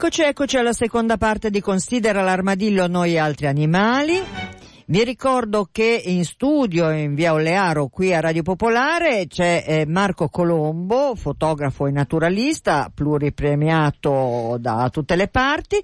Eccoci, eccoci alla seconda parte di Considera l'armadillo noi altri animali. Vi ricordo che in studio in via Olearo qui a Radio Popolare c'è eh, Marco Colombo, fotografo e naturalista, pluripremiato da tutte le parti,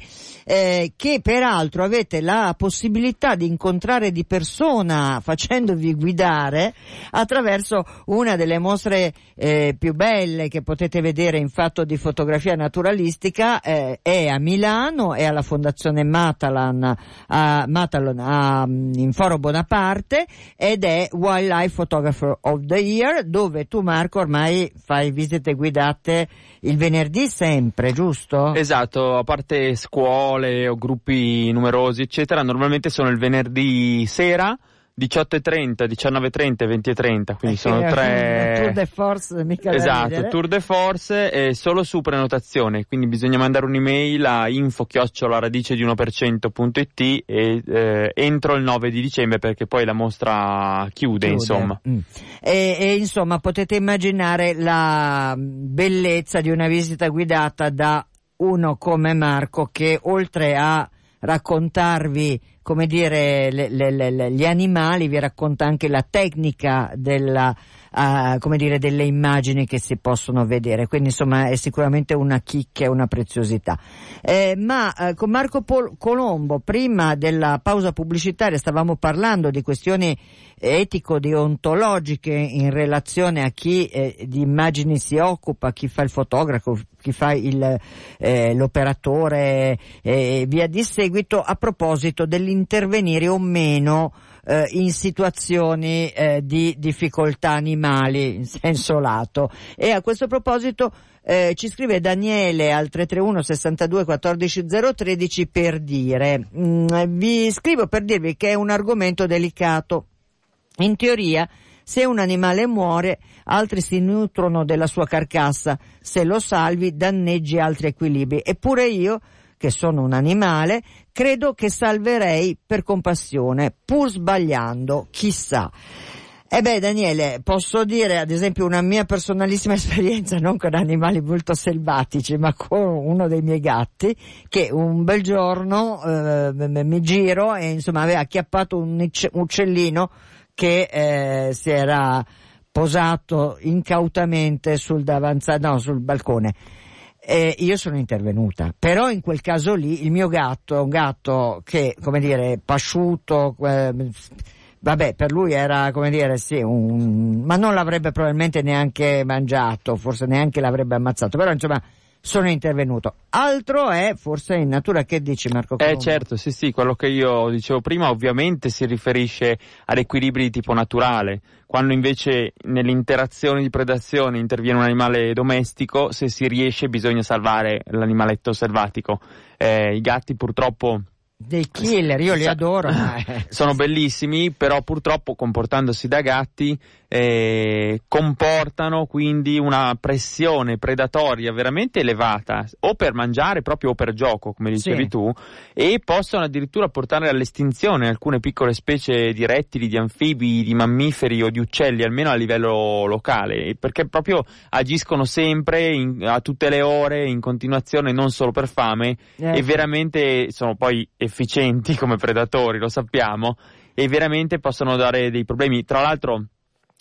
eh, che peraltro avete la possibilità di incontrare di persona facendovi guidare attraverso una delle mostre eh, più belle che potete vedere in fatto di fotografia naturalistica, eh, è a Milano, è alla Fondazione Matalan, a, Matalan a in Foro Bonaparte ed è Wildlife Photographer of the Year dove tu Marco ormai fai visite guidate il venerdì sempre, giusto? Esatto, a parte scuole o gruppi numerosi eccetera, normalmente sono il venerdì sera 18.30, 19.30 e 20.30, quindi sono tre... Tour de force, mica Esatto, tour de force e solo su prenotazione, quindi bisogna mandare un'email a info chiocciola radice di 1%.it e eh, entro il 9 di dicembre perché poi la mostra chiude, chiude. insomma. Mm. E, e insomma potete immaginare la bellezza di una visita guidata da uno come Marco che oltre a raccontarvi come dire, le, le, le, gli animali, vi racconta anche la tecnica della, uh, come dire, delle immagini che si possono vedere. Quindi insomma è sicuramente una chicca e una preziosità. Eh, ma eh, con Marco Pol- Colombo, prima della pausa pubblicitaria, stavamo parlando di questioni etico-deontologiche in relazione a chi eh, di immagini si occupa, chi fa il fotografo, chi fa il, eh, l'operatore e via di seguito a proposito dell'intervenire o meno eh, in situazioni eh, di difficoltà animali in senso lato. E a questo proposito eh, ci scrive Daniele al 331 62 14 013 per dire, mm, vi scrivo per dirvi che è un argomento delicato. In teoria se un animale muore, altri si nutrono della sua carcassa. Se lo salvi, danneggi altri equilibri. Eppure io, che sono un animale, credo che salverei per compassione, pur sbagliando, chissà. E eh beh Daniele, posso dire ad esempio una mia personalissima esperienza, non con animali molto selvatici, ma con uno dei miei gatti, che un bel giorno eh, mi giro e insomma aveva acchiappato un uccellino che eh, si era posato incautamente sul davanzale, no, sul balcone. E io sono intervenuta, però in quel caso lì il mio gatto, un gatto che, come dire, pasciuto, eh, vabbè, per lui era, come dire, sì, un, ma non l'avrebbe probabilmente neanche mangiato, forse neanche l'avrebbe ammazzato, però insomma, sono intervenuto. Altro è forse in natura, che dici Marco Colombo? Eh certo, sì sì, quello che io dicevo prima ovviamente si riferisce ad equilibri di tipo naturale, quando invece nell'interazione di predazione interviene un animale domestico, se si riesce bisogna salvare l'animaletto selvatico. Eh, I gatti purtroppo dei killer, io li adoro. Sono bellissimi, però purtroppo comportandosi da gatti eh, comportano quindi una pressione predatoria veramente elevata, o per mangiare proprio o per gioco, come dicevi sì. tu, e possono addirittura portare all'estinzione alcune piccole specie di rettili, di anfibi, di mammiferi o di uccelli, almeno a livello locale, perché proprio agiscono sempre in, a tutte le ore, in continuazione, non solo per fame, eh. e veramente sono poi efficienti come predatori, lo sappiamo, e veramente possono dare dei problemi. Tra l'altro,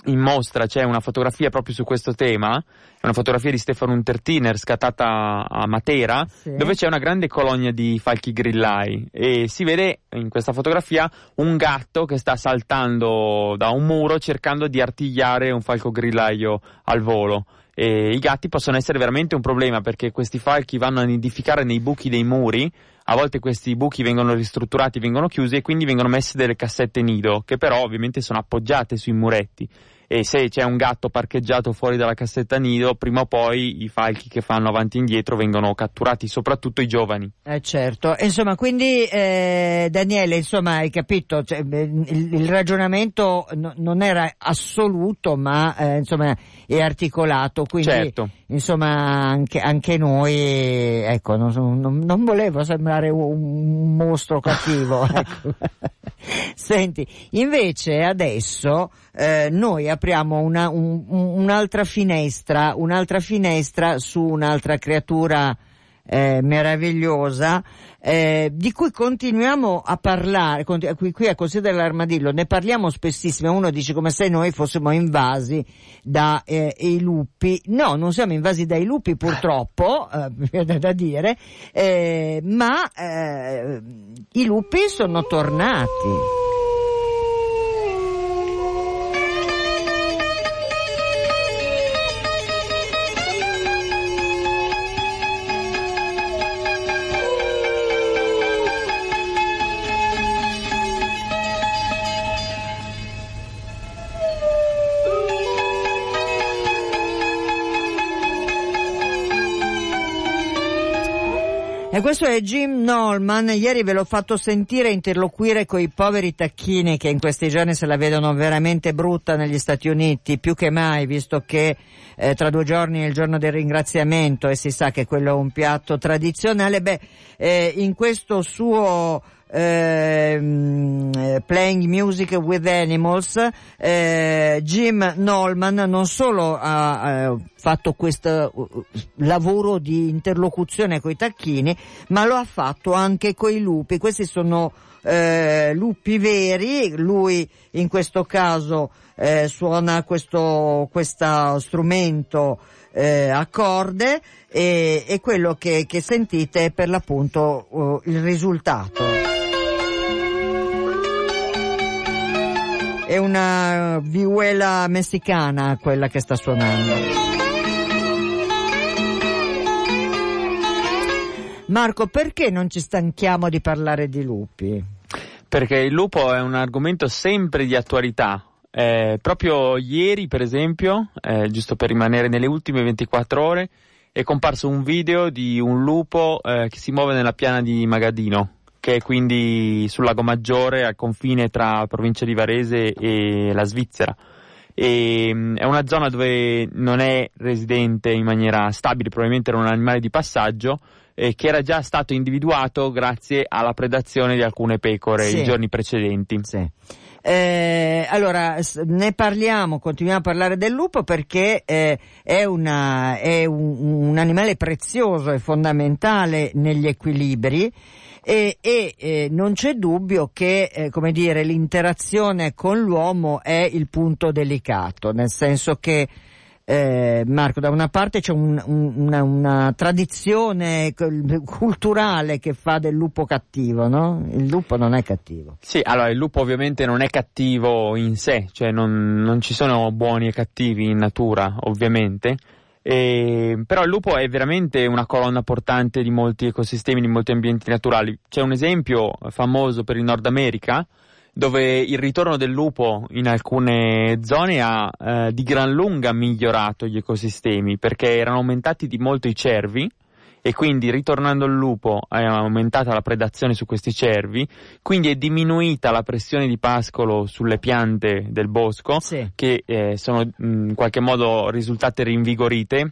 in mostra c'è una fotografia proprio su questo tema, è una fotografia di Stefano Untertiner scattata a Matera, sì. dove c'è una grande colonia di falchi grillai e si vede in questa fotografia un gatto che sta saltando da un muro cercando di artigliare un falco grillaio al volo. E I gatti possono essere veramente un problema perché questi falchi vanno a nidificare nei buchi dei muri, a volte questi buchi vengono ristrutturati, vengono chiusi e quindi vengono messe delle cassette nido che però ovviamente sono appoggiate sui muretti e se c'è un gatto parcheggiato fuori dalla cassetta nido, prima o poi i falchi che fanno avanti e indietro vengono catturati, soprattutto i giovani. Eh certo, insomma, quindi eh, Daniele, insomma, hai capito, cioè, il, il, ragionamento no, non era assoluto, ma eh, insomma è articolato, quindi certo. Insomma anche, anche noi, ecco, non, non, non, volevo sembrare un mostro cattivo. ecco. Senti, invece adesso eh, noi apriamo una, un, un'altra finestra, un'altra finestra su un'altra creatura eh, meravigliosa eh, di cui continuiamo a parlare, qui, qui a Consiglio dell'Armadillo, ne parliamo spessissimo, uno dice come se noi fossimo invasi dai eh, lupi, no, non siamo invasi dai lupi purtroppo, eh, da dire, eh, ma eh, i lupi sono tornati. E questo è Jim Nolman, ieri ve l'ho fatto sentire interloquire con i poveri tacchini che in questi giorni se la vedono veramente brutta negli Stati Uniti, più che mai, visto che eh, tra due giorni è il giorno del ringraziamento e si sa che quello è un piatto tradizionale. Beh, eh, in questo suo Playing Music with Animals, eh, Jim Nolman non solo ha fatto questo uh, lavoro di interlocuzione con i tacchini, ma lo ha fatto anche con i lupi. Questi sono eh, lupi veri, lui in questo caso eh, suona questo, questo strumento eh, a corde e, e quello che, che, sentite è per l'appunto uh, il risultato. È una vihuela messicana quella che sta suonando. Marco, perché non ci stanchiamo di parlare di lupi? Perché il lupo è un argomento sempre di attualità. Eh, proprio ieri, per esempio, eh, giusto per rimanere nelle ultime 24 ore, è comparso un video di un lupo eh, che si muove nella piana di Magadino che è quindi sul Lago Maggiore al confine tra provincia di Varese e la Svizzera. E, mm, è una zona dove non è residente in maniera stabile, probabilmente era un animale di passaggio eh, che era già stato individuato grazie alla predazione di alcune pecore sì. i giorni precedenti. Sì. Eh, allora, ne parliamo, continuiamo a parlare del lupo perché eh, è, una, è un, un, animale prezioso e fondamentale negli equilibri e, e eh, non c'è dubbio che eh, come dire, l'interazione con l'uomo è il punto delicato, nel senso che eh, Marco, da una parte c'è un, un, una, una, tradizione culturale che fa del lupo cattivo, no? Il lupo non è cattivo. Sì, allora il lupo ovviamente non è cattivo in sé, cioè non, non ci sono buoni e cattivi in natura, ovviamente. E, però il lupo è veramente una colonna portante di molti ecosistemi, di molti ambienti naturali. C'è un esempio famoso per il Nord America dove il ritorno del lupo in alcune zone ha eh, di gran lunga migliorato gli ecosistemi perché erano aumentati di molto i cervi e quindi ritornando il lupo è aumentata la predazione su questi cervi, quindi è diminuita la pressione di pascolo sulle piante del bosco sì. che eh, sono in qualche modo risultate rinvigorite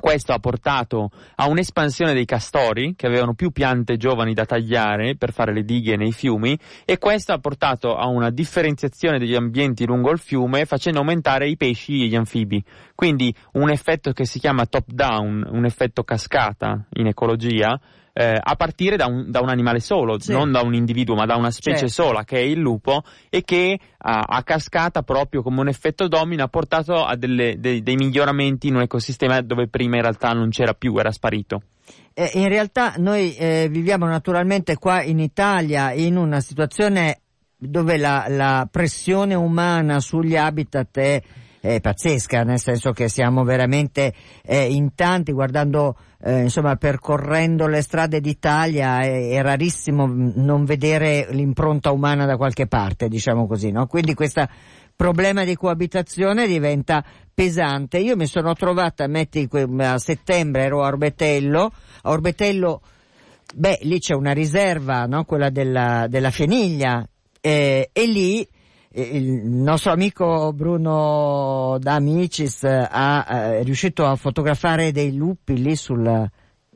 questo ha portato a un'espansione dei castori che avevano più piante giovani da tagliare per fare le dighe nei fiumi e questo ha portato a una differenziazione degli ambienti lungo il fiume facendo aumentare i pesci e gli anfibi. Quindi un effetto che si chiama top down, un effetto cascata in ecologia eh, a partire da un, da un animale solo, sì. non da un individuo, ma da una specie certo. sola che è il lupo e che a, a, cascata proprio come un effetto domino ha portato a delle, dei, dei miglioramenti in un ecosistema dove prima in realtà non c'era più, era sparito. In realtà noi eh, viviamo naturalmente qua in Italia in una situazione dove la, la pressione umana sugli habitat è eh, pazzesca, nel senso che siamo veramente eh, in tanti, guardando, eh, insomma, percorrendo le strade d'Italia è, è, rarissimo non vedere l'impronta umana da qualche parte, diciamo così, no? Quindi questo problema di coabitazione diventa pesante. Io mi sono trovata, metti, a settembre ero a Orbetello, a Orbetello, beh, lì c'è una riserva, no? Quella della, della Feniglia, eh, e lì il nostro amico Bruno D'Amicis ha, è riuscito a fotografare dei lupi lì sul,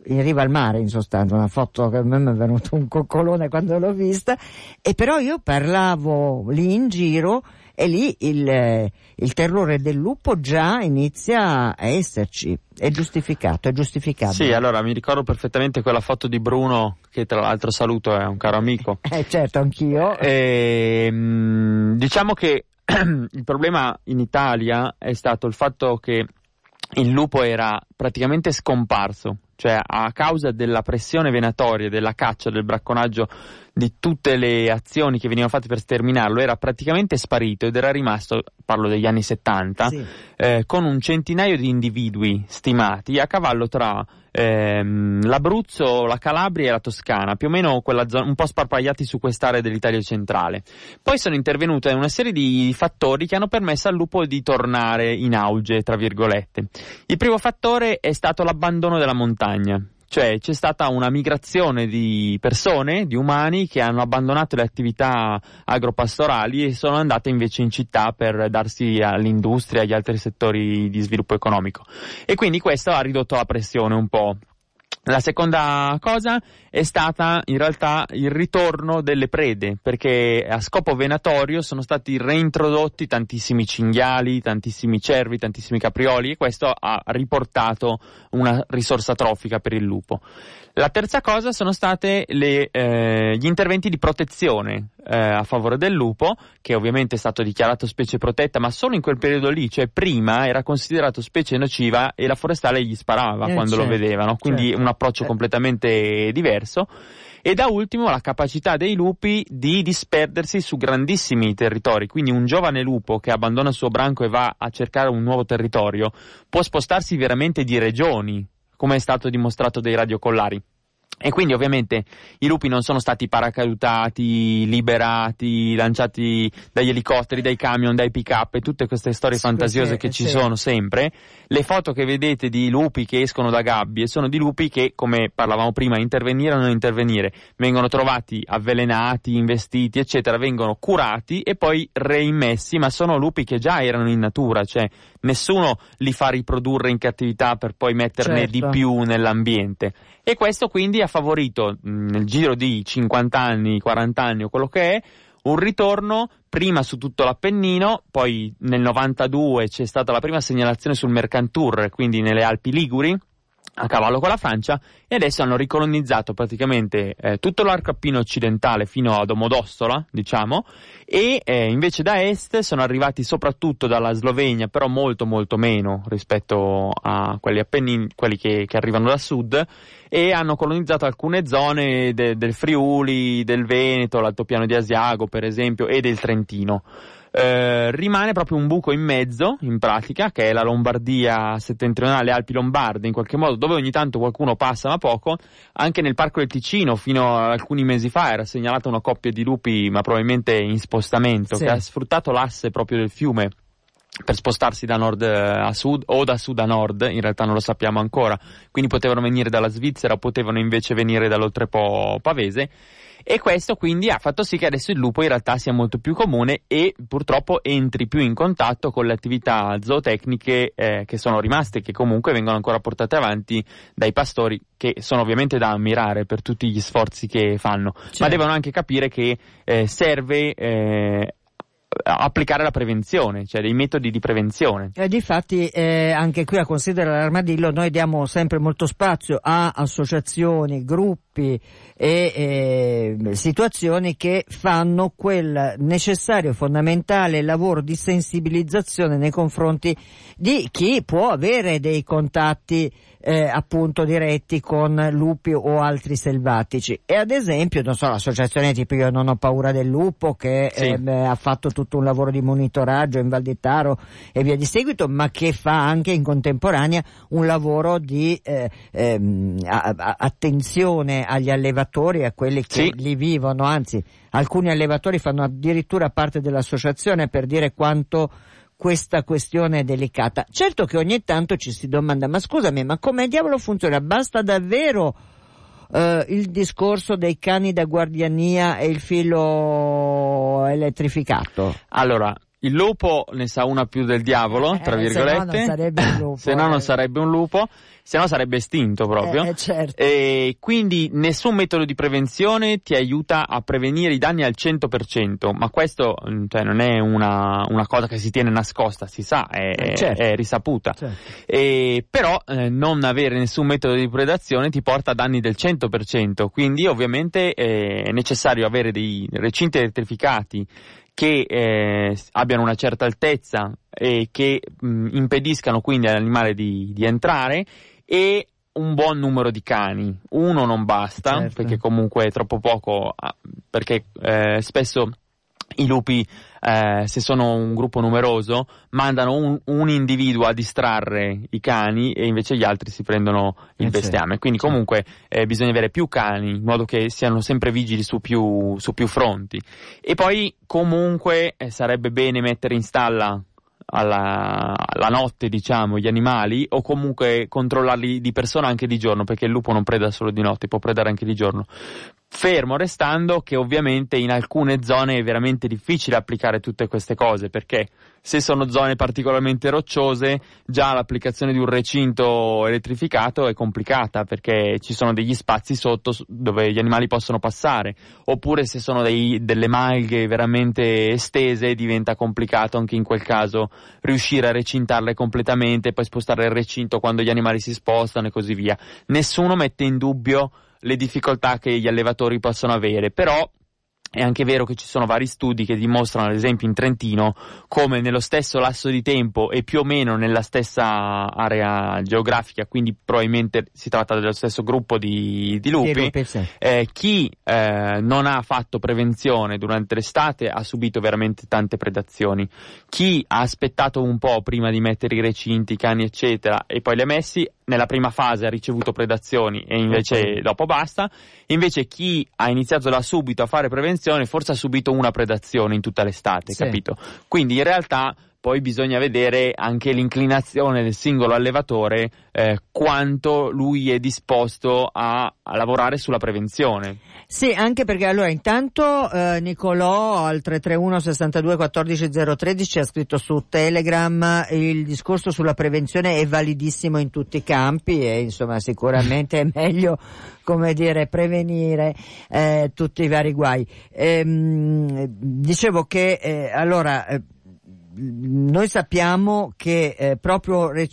in riva al mare in sostanza, una foto che a me mi è venuto un coccolone quando l'ho vista, e però io parlavo lì in giro e lì il, il terrore del lupo già inizia a esserci. È giustificato, è giustificato. Sì, allora mi ricordo perfettamente quella foto di Bruno, che tra l'altro saluto, è un caro amico. eh certo, anch'io. E, ehm, diciamo che il problema in Italia è stato il fatto che il lupo era praticamente scomparso, cioè a causa della pressione venatoria, della caccia, del bracconaggio, di tutte le azioni che venivano fatte per sterminarlo, era praticamente sparito ed era rimasto, parlo degli anni 70, sì. eh, con un centinaio di individui stimati a cavallo tra ehm, l'Abruzzo, la Calabria e la Toscana, più o meno zona, un po' sparpagliati su quest'area dell'Italia centrale. Poi sono intervenute una serie di fattori che hanno permesso al lupo di tornare in auge, tra virgolette. Il primo fattore è stato l'abbandono della montagna. Cioè c'è stata una migrazione di persone, di umani che hanno abbandonato le attività agropastorali e sono andate invece in città per darsi all'industria e agli altri settori di sviluppo economico. E quindi questo ha ridotto la pressione un po'. La seconda cosa è stata in realtà il ritorno delle prede, perché a scopo venatorio sono stati reintrodotti tantissimi cinghiali, tantissimi cervi, tantissimi caprioli e questo ha riportato una risorsa trofica per il lupo. La terza cosa sono stati eh, gli interventi di protezione eh, a favore del lupo, che ovviamente è stato dichiarato specie protetta, ma solo in quel periodo lì, cioè prima era considerato specie nociva e la forestale gli sparava eh, quando certo, lo vedevano, quindi certo. un approccio certo. completamente diverso. E da ultimo la capacità dei lupi di disperdersi su grandissimi territori, quindi un giovane lupo che abbandona il suo branco e va a cercare un nuovo territorio può spostarsi veramente di regioni, come è stato dimostrato dai radiocollari. E quindi ovviamente i lupi non sono stati paracadutati, liberati, lanciati dagli elicotteri, dai camion, dai pick-up e tutte queste storie sì, fantasiose che ci sì. sono sempre. Le foto che vedete di lupi che escono da gabbie sono di lupi che, come parlavamo prima, intervenire o non intervenire, vengono trovati avvelenati, investiti, eccetera, vengono curati e poi reimmessi, ma sono lupi che già erano in natura, cioè nessuno li fa riprodurre in cattività per poi metterne certo. di più nell'ambiente. E questo quindi ha favorito nel giro di 50 anni, 40 anni o quello che è, un ritorno prima su tutto l'Appennino, poi nel 92 c'è stata la prima segnalazione sul Mercantour, quindi nelle Alpi Liguri, a cavallo con la Francia e adesso hanno ricolonizzato praticamente eh, tutto l'arco appino occidentale fino a Domodossola, diciamo, e eh, invece da est sono arrivati soprattutto dalla Slovenia, però molto molto meno rispetto a quelli appennini, quelli che, che arrivano da sud, e hanno colonizzato alcune zone de, del Friuli, del Veneto, l'altopiano di Asiago per esempio, e del Trentino. Eh, rimane proprio un buco in mezzo, in pratica, che è la Lombardia settentrionale, Alpi Lombarde, in qualche modo, dove ogni tanto qualcuno passa ma poco. Anche nel Parco del Ticino, fino a alcuni mesi fa, era segnalata una coppia di lupi, ma probabilmente in spostamento, sì. che ha sfruttato l'asse proprio del fiume per spostarsi da nord a sud o da sud a nord, in realtà non lo sappiamo ancora, quindi potevano venire dalla Svizzera, potevano invece venire dall'oltrepo pavese e questo quindi ha fatto sì che adesso il lupo in realtà sia molto più comune e purtroppo entri più in contatto con le attività zootecniche eh, che sono rimaste che comunque vengono ancora portate avanti dai pastori che sono ovviamente da ammirare per tutti gli sforzi che fanno, certo. ma devono anche capire che eh, serve eh, applicare la prevenzione, cioè dei metodi di prevenzione. E difatti eh, anche qui a considerare l'armadillo noi diamo sempre molto spazio a associazioni, gruppi e eh, situazioni che fanno quel necessario fondamentale lavoro di sensibilizzazione nei confronti di chi può avere dei contatti eh, appunto diretti con lupi o altri selvatici. E ad esempio, non so, l'associazione tipo Io non ho paura del lupo che sì. eh, ha fatto tutto un lavoro di monitoraggio in Val di Taro e via di seguito, ma che fa anche in contemporanea un lavoro di eh, ehm, a, a, attenzione agli allevatori e a quelli che sì. li vivono, anzi alcuni allevatori fanno addirittura parte dell'associazione per dire quanto questa questione delicata. Certo che ogni tanto ci si domanda, ma scusami, ma come diavolo funziona? Basta davvero uh, il discorso dei cani da guardiania e il filo elettrificato? Allora, il lupo ne sa una più del diavolo, tra virgolette. Eh, se no non sarebbe un lupo. se no non eh. sarebbe un lupo. se no sarebbe estinto proprio. Eh, eh, certo. E quindi nessun metodo di prevenzione ti aiuta a prevenire i danni al 100%, ma questo mm, cioè, non è una, una, cosa che si tiene nascosta, si sa, è, eh, certo. è risaputa. Certo. E, però eh, non avere nessun metodo di predazione ti porta a danni del 100%, quindi ovviamente eh, è necessario avere dei recinti elettrificati che eh, abbiano una certa altezza e che mh, impediscano quindi all'animale di, di entrare e un buon numero di cani. Uno non basta, certo. perché comunque è troppo poco, ah, perché eh, spesso i lupi, eh, se sono un gruppo numeroso, mandano un, un, individuo a distrarre i cani e invece gli altri si prendono il Eh, bestiame. sì. Quindi comunque eh, bisogna avere più cani, in modo che siano sempre vigili su più, su più fronti. E poi comunque eh, sarebbe bene mettere in stalla alla, alla notte, diciamo, gli animali o comunque controllarli di persona anche di giorno, perché il lupo non preda solo di notte, può predare anche di giorno. Fermo restando che ovviamente in alcune zone è veramente difficile applicare tutte queste cose, perché se sono zone particolarmente rocciose, già l'applicazione di un recinto elettrificato è complicata, perché ci sono degli spazi sotto dove gli animali possono passare, oppure se sono dei- delle malghe veramente estese diventa complicato anche in quel caso riuscire a recintarle completamente, poi spostare il recinto quando gli animali si spostano e così via. Nessuno mette in dubbio le difficoltà che gli allevatori possono avere, però è anche vero che ci sono vari studi che dimostrano, ad esempio in Trentino, come nello stesso lasso di tempo e più o meno nella stessa area geografica, quindi probabilmente si tratta dello stesso gruppo di, di lupi, eh, chi eh, non ha fatto prevenzione durante l'estate ha subito veramente tante predazioni. Chi ha aspettato un po' prima di mettere i recinti, i cani, eccetera, e poi li ha messi, nella prima fase ha ricevuto predazioni e invece dopo basta. Invece chi ha iniziato da subito a fare prevenzione forse ha subito una predazione in tutta l'estate, Sì. capito? Quindi in realtà poi bisogna vedere anche l'inclinazione del singolo allevatore, eh, quanto lui è disposto a, a lavorare sulla prevenzione. Sì, anche perché allora intanto eh, Nicolò al 331 62 14 013 ha scritto su Telegram il discorso sulla prevenzione è validissimo in tutti i campi e insomma sicuramente è meglio come dire prevenire eh, tutti i vari guai. Ehm, dicevo che eh, allora eh, noi sappiamo che eh, proprio re-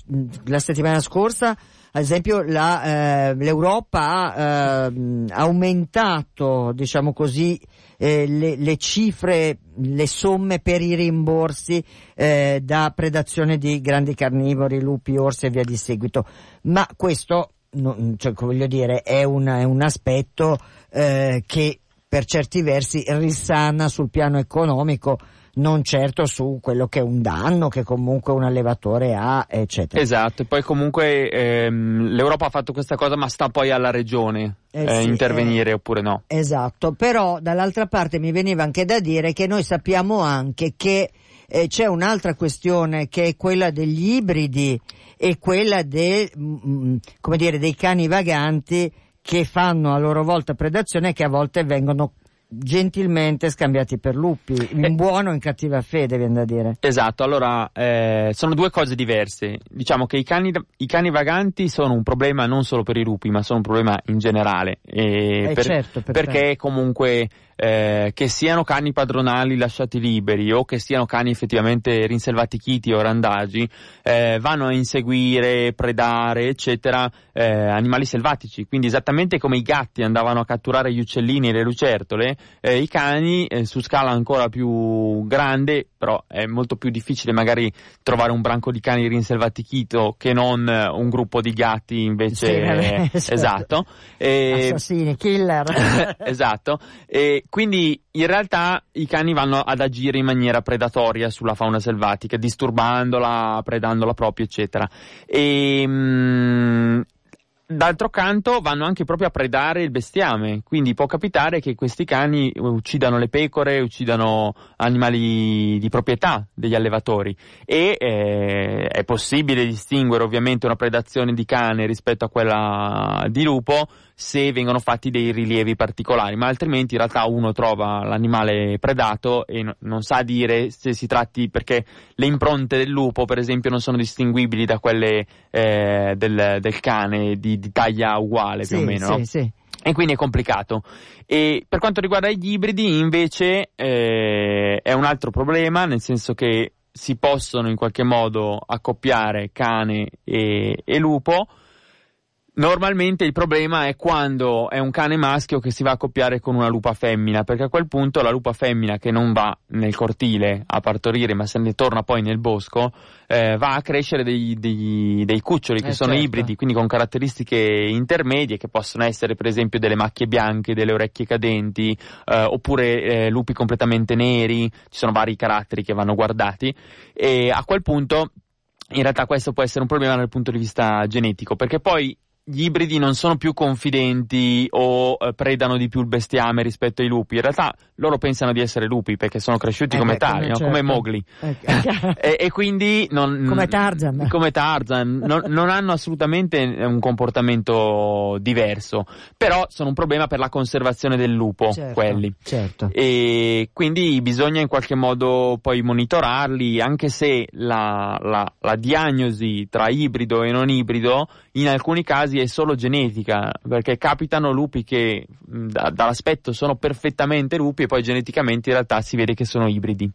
la settimana scorsa ad esempio la, eh, l'Europa ha ehm, aumentato, diciamo così, eh, le, le cifre, le somme per i rimborsi eh, da predazione di grandi carnivori, lupi, orsi e via di seguito. Ma questo, non- cioè, voglio dire, è, una- è un aspetto eh, che per certi versi risana sul piano economico, non certo su quello che è un danno che comunque un allevatore ha, eccetera. Esatto, e poi comunque ehm, l'Europa ha fatto questa cosa ma sta poi alla regione Eh eh, sì, intervenire oppure no. Esatto, però dall'altra parte mi veniva anche da dire che noi sappiamo anche che eh, c'è un'altra questione che è quella degli ibridi e quella de- mm, come dire, dei cani vaganti che fanno a loro volta predazione e che a volte vengono gentilmente scambiati per lupi, in Eh. buono o in cattiva fede, viene da dire. Esatto, allora eh, sono due cose diverse. Diciamo che i cani, i cani vaganti sono un problema non solo per i lupi, ma sono un problema in generale. Eh, per- certo, per perché comunque eh, che siano cani padronali lasciati liberi o che siano cani effettivamente rinselvatichiti o randagi, eh, vanno a inseguire, predare, eccetera, eh, animali selvatici. Quindi esattamente come i gatti andavano a catturare gli uccellini e le lucertole, eh, i cani eh, su scala ancora più grande, però è molto più difficile magari trovare un branco di cani rinselvatichito che non eh, un gruppo di gatti invece Sì, vabbè, certo. esatto. E- Assassini, killer. esatto. E quindi in realtà i cani vanno ad agire in maniera predatoria sulla fauna selvatica, disturbandola, predandola proprio, eccetera. E, mm, D'altro canto vanno anche proprio a predare il bestiame, quindi può capitare che questi cani uccidano le pecore, uccidano animali di proprietà degli allevatori e eh, è possibile distinguere ovviamente una predazione di cane rispetto a quella di lupo se vengono fatti dei rilievi particolari, ma altrimenti in realtà uno trova l'animale predato e no, non sa dire se si tratti perché le impronte del lupo per esempio non sono distinguibili da quelle eh, del, del, cane di, di, taglia uguale sì, più o meno. Sì, sì. E quindi è complicato. E per quanto riguarda gli ibridi, invece, eh, è un altro problema, nel senso che si possono in qualche modo accoppiare cane e, e lupo, Normalmente il problema è quando è un cane maschio che si va a accoppiare con una lupa femmina, perché a quel punto la lupa femmina che non va nel cortile a partorire, ma se ne torna poi nel bosco, eh, va a crescere dei, dei, dei cuccioli che eh sono certo. ibridi, quindi con caratteristiche intermedie, che possono essere per esempio delle macchie bianche, delle orecchie cadenti, eh, oppure eh, lupi completamente neri, ci sono vari caratteri che vanno guardati, e a quel punto in realtà questo può essere un problema dal punto di vista genetico, perché poi gli ibridi non sono più confidenti o eh, predano di più il bestiame rispetto ai lupi. In realtà loro pensano di essere lupi perché sono cresciuti eh come beh, tali, come, no? certo. come Mowgli. Eh, e, quindi non, come Tarzan. Come Tarzan non, non, hanno assolutamente un comportamento diverso, però sono un problema per la conservazione del lupo, certo, quelli. Certo. E quindi bisogna in qualche modo poi monitorarli, anche se la, la, la diagnosi tra ibrido e non ibrido in alcuni casi è solo genetica, perché capitano lupi che da, dall'aspetto sono perfettamente lupi e poi geneticamente in realtà si vede che sono ibridi.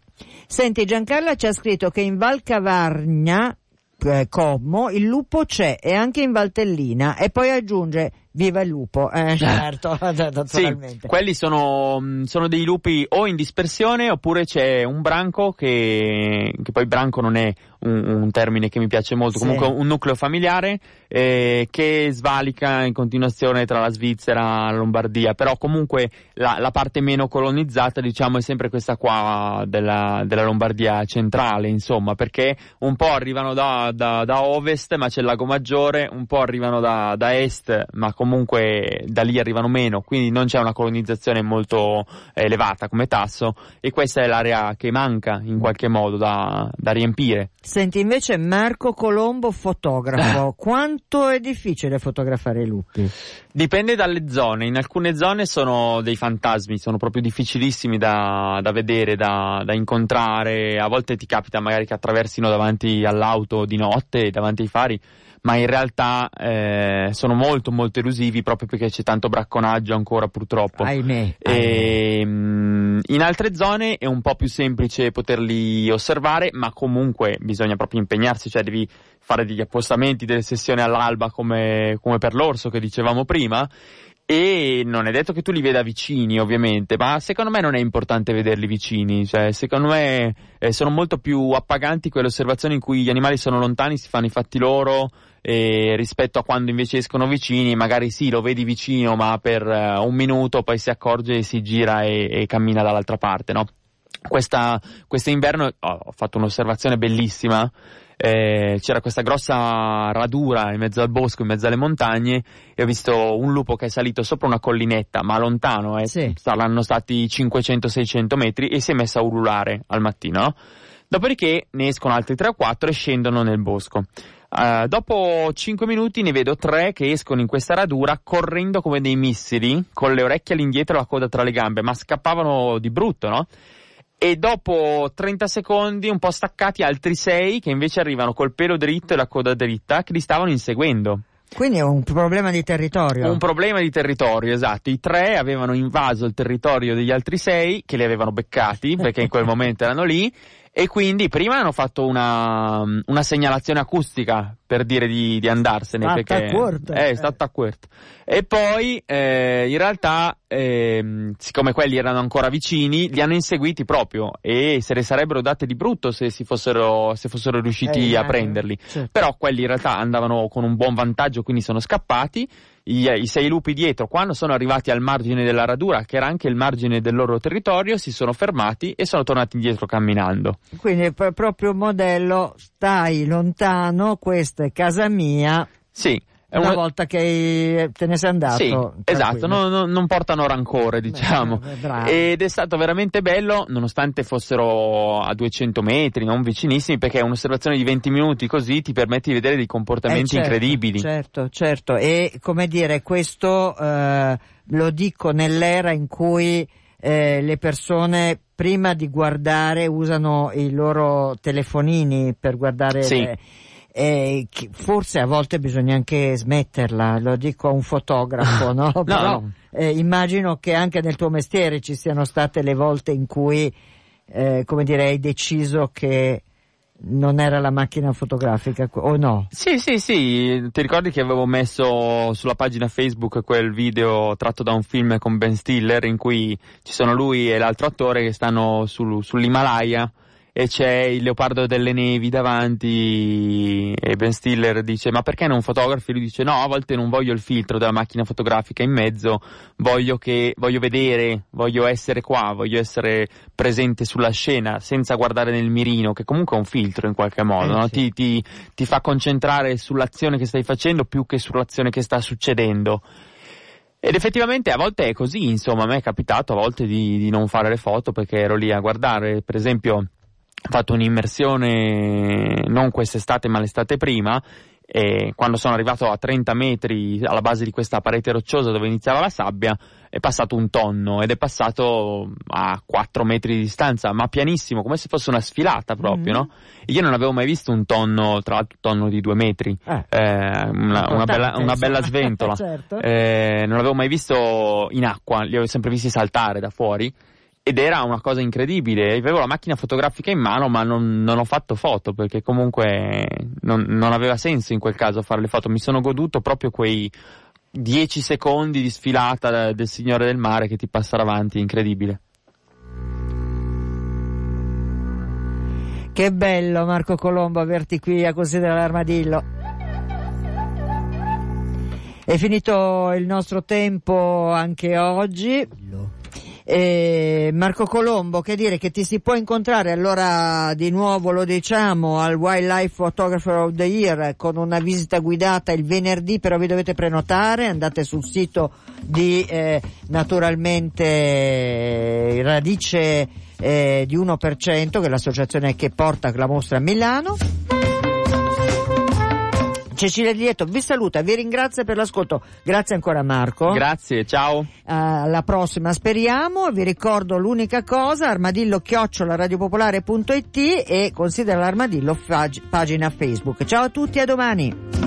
Senti, Giancarla ci ha scritto che in Val Cavargna, eh, Como, il lupo c'è e anche in Valtellina e poi aggiunge Viva il lupo, eh, certo, naturalmente. Sì, quelli sono, sono, dei lupi o in dispersione oppure c'è un branco che, che poi branco non è un, un, termine che mi piace molto, sì. comunque un nucleo familiare eh, che svalica in continuazione tra la Svizzera e la Lombardia, però comunque la, la, parte meno colonizzata diciamo è sempre questa qua della, della Lombardia centrale, insomma, perché un po' arrivano da, da, da, ovest ma c'è il lago Maggiore, un po' arrivano da, da est ma comunque da lì arrivano meno, quindi non c'è una colonizzazione molto elevata come tasso e questa è l'area che manca in qualche modo da, da riempire. Senti invece Marco Colombo fotografo, quanto è difficile fotografare i lupi? Dipende dalle zone, in alcune zone sono dei fantasmi, sono proprio difficilissimi da, da vedere, da, da incontrare, a volte ti capita magari che attraversino davanti all'auto di notte, davanti ai fari ma in realtà eh, sono molto molto elusivi proprio perché c'è tanto bracconaggio ancora purtroppo. Ahimè. E, mh, mm, in altre zone è un po' più semplice poterli osservare, ma comunque bisogna proprio impegnarsi, cioè devi fare degli appostamenti, delle sessioni all'alba come, come per l'orso che dicevamo prima e non è detto che tu li veda vicini, ovviamente, ma secondo me non è importante vederli vicini. Cioè, secondo me eh, sono molto più appaganti quelle osservazioni in cui gli animali sono lontani, si fanno i fatti loro, eh, rispetto a quando invece escono vicini, magari sì, lo vedi vicino, ma per uh, un minuto poi si accorge e si gira e, e cammina dall'altra parte, no? Questa, quest'inverno oh, ho fatto un'osservazione bellissima. Eh, c'era questa grossa radura in mezzo al bosco, in mezzo alle montagne, e ho visto un lupo che è salito sopra una collinetta, ma lontano, eh, sì. saranno stati 500-600 metri, e si è messo a ululare al mattino. No? Dopodiché ne escono altri 3 o 4 e scendono nel bosco. Uh, dopo 5 minuti ne vedo 3 che escono in questa radura correndo come dei missili, con le orecchie all'indietro e la coda tra le gambe, ma scappavano di brutto, no? E dopo 30 secondi, un po' staccati, altri 6 che invece arrivano col pelo dritto e la coda dritta, che li stavano inseguendo. Quindi è un problema di territorio. Un problema di territorio, esatto. I tre avevano invaso il territorio degli altri sei, che li avevano beccati, perché in quel momento erano lì, e quindi prima hanno fatto una, una segnalazione acustica per dire di, di andarsene. Statta perché accorta. è stato accorto. E poi eh, in realtà, eh, siccome quelli erano ancora vicini, li hanno inseguiti proprio e se ne sarebbero date di brutto se, fossero, se fossero riusciti eh, a prenderli. Certo. Però quelli in realtà andavano con un buon vantaggio, quindi sono scappati i, i, sei lupi dietro, quando sono arrivati al margine della radura, che era anche il margine del loro territorio, si sono fermati e sono tornati indietro camminando. Quindi è proprio un modello, stai lontano, questa è casa mia. Sì, una, una volta che te ne sei andato. Sì, esatto, no, no, non portano rancore, diciamo. Beh, Ed è stato veramente bello, nonostante fossero a 200 metri, non vicinissimi, perché un'osservazione di 20 minuti così ti permette di vedere dei comportamenti eh, certo, incredibili. Certo, certo. E come dire, questo eh, lo dico nell'era in cui eh, le persone prima di guardare usano i loro telefonini per guardare. Sì. Le, eh, forse a volte bisogna anche smetterla, lo dico a un fotografo, no? no Però no. Eh, immagino che anche nel tuo mestiere ci siano state le volte in cui, eh, come dire, hai deciso che non era la macchina fotografica o no? Sì, sì, sì, ti ricordi che avevo messo sulla pagina Facebook quel video tratto da un film con Ben Stiller in cui ci sono lui e l'altro attore che stanno sul, sull'Himalaya e c'è il leopardo delle nevi davanti e Ben Stiller dice ma perché non fotografi? Lui dice no, a volte non voglio il filtro della macchina fotografica in mezzo, voglio che, voglio vedere, voglio essere qua, voglio essere presente sulla scena senza guardare nel mirino, che comunque è un filtro in qualche modo, eh, no? sì. ti, ti, ti fa concentrare sull'azione che stai facendo più che sull'azione che sta succedendo. Ed effettivamente a volte è così, insomma, a me è capitato a volte di, di non fare le foto perché ero lì a guardare, per esempio, ho fatto un'immersione non quest'estate ma l'estate prima e quando sono arrivato a 30 metri alla base di questa parete rocciosa dove iniziava la sabbia è passato un tonno ed è passato a 4 metri di distanza ma pianissimo come se fosse una sfilata proprio mm-hmm. no? io non avevo mai visto un tonno tra l'altro un tonno di 2 metri eh, eh, una, una, bella, una bella sventola certo. eh, non l'avevo mai visto in acqua li avevo sempre visti saltare da fuori ed era una cosa incredibile. Avevo la macchina fotografica in mano, ma non, non ho fatto foto perché comunque non, non, aveva senso in quel caso fare le foto. Mi sono goduto proprio quei 10 secondi di sfilata del Signore del Mare che ti passa davanti, incredibile. Che bello Marco Colombo averti qui a considerare l'armadillo. È finito il nostro tempo anche oggi. Eh, Marco Colombo, che dire che ti si può incontrare allora di nuovo lo diciamo al Wildlife Photographer of the Year con una visita guidata il venerdì, però vi dovete prenotare, andate sul sito di eh, naturalmente Radice eh, di 1% che è l'associazione che porta la mostra a Milano. Cecilia Lieto vi saluta, vi ringrazio per l'ascolto. Grazie ancora Marco. Grazie, ciao. Alla prossima speriamo. Vi ricordo l'unica cosa, armadillo chiocciola radiopopolare.it e considera l'armadillo pagina Facebook. Ciao a tutti, a domani.